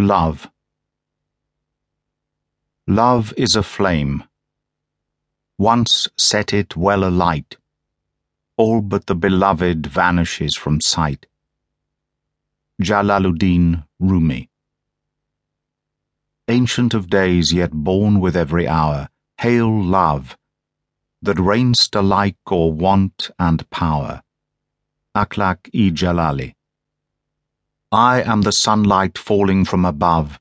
Love. Love is a flame. Once set it well alight, all but the beloved vanishes from sight. Jalaluddin Rumi. Ancient of days, yet born with every hour, hail love, that reign'st alike o'er want and power. Akhlaq-i Jalali. I am the sunlight falling from above,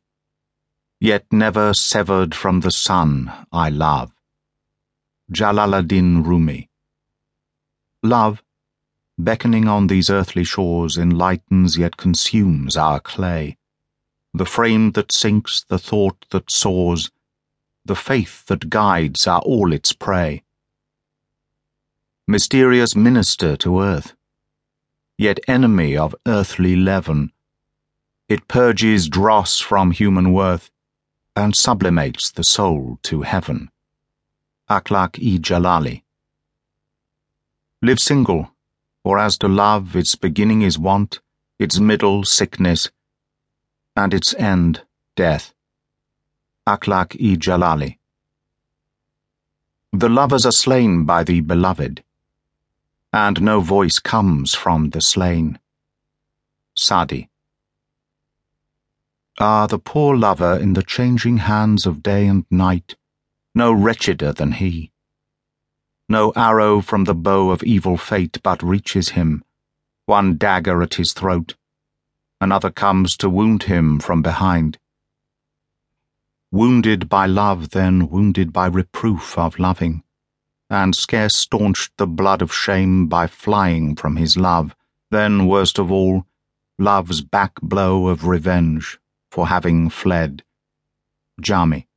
yet never severed from the sun I love. Jalaluddin Rumi. Love, beckoning on these earthly shores, enlightens yet consumes our clay. The frame that sinks, the thought that soars, the faith that guides are all its prey. Mysterious minister to earth, yet enemy of earthly leaven it purges dross from human worth and sublimates the soul to heaven. Akhlaq-i Jalali. Live single, for as to love, its beginning is want, its middle sickness, and its end death. Akhlaq-i Jalali. The lovers are slain by the beloved, and no voice comes from the slain. Sadi. Ah, the poor lover in the changing hands of day and night, no wretcheder than he. No arrow from the bow of evil fate but reaches him, one dagger at his throat, another comes to wound him from behind. Wounded by love, then wounded by reproof of loving, and scarce staunched the blood of shame by flying from his love, then, worst of all, love's back blow of revenge for having fled. Jami.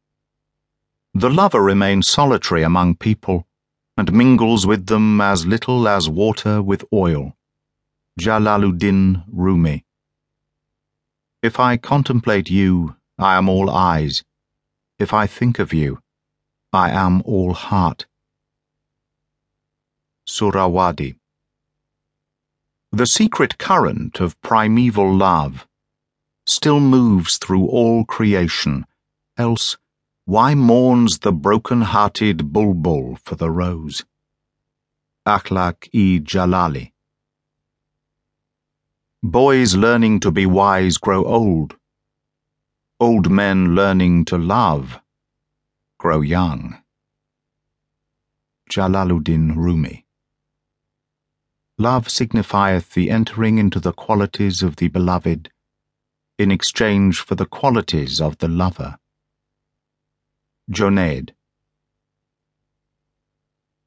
The lover remains solitary among people and mingles with them as little as water with oil. Jalaluddin Rumi. If I contemplate you, I am all eyes. If I think of you, I am all heart. Suhrawardi. The secret current of primeval love still moves through all creation, else why mourns the broken-hearted bulbul for the rose? Akhlaq-i Jalali Boys learning to be wise grow old. Old men learning to love grow young. Jalaluddin Rumi Love signifieth the entering into the qualities of the beloved in exchange for the qualities of the lover. Junaid.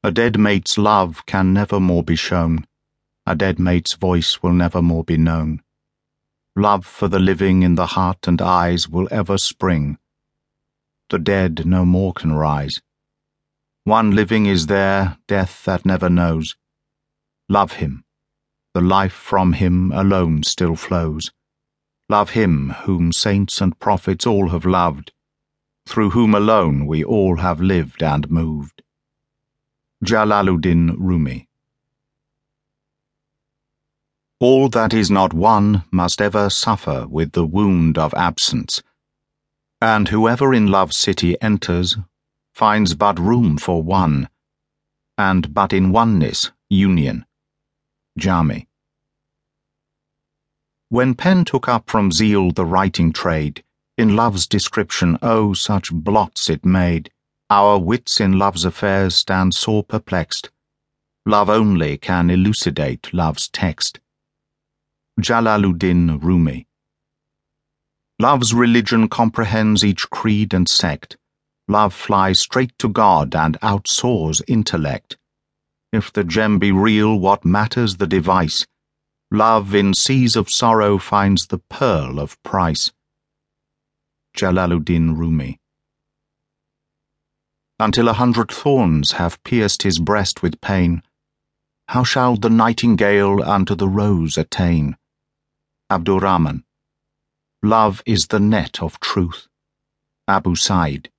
A dead mate's love can never more be shown, a dead mate's voice will never more be known. Love for the living in the heart and eyes will ever spring. The dead no more can rise. One living is there, death that never knows. Love him. The life from him alone still flows. Love him whom saints and prophets all have loved, through whom alone we all have lived and moved. Jalaluddin Rumi All that is not one must ever suffer with the wound of absence, and whoever in love's city enters finds but room for one, and but in oneness union. Jami when pen took up from zeal the writing trade, in love's description, oh, such blots it made, our wits in love's affairs stand sore perplexed. Love only can elucidate love's text. Jalaluddin Rumi. Love's religion comprehends each creed and sect. Love flies straight to God and outsoars intellect. If the gem be real, what matters the device? Love in seas of sorrow finds the pearl of price. Jalaluddin Rumi. Until a hundred thorns have pierced his breast with pain, how shall the nightingale unto the rose attain? Abdurrahman. Love is the net of truth. Abu Sa'id.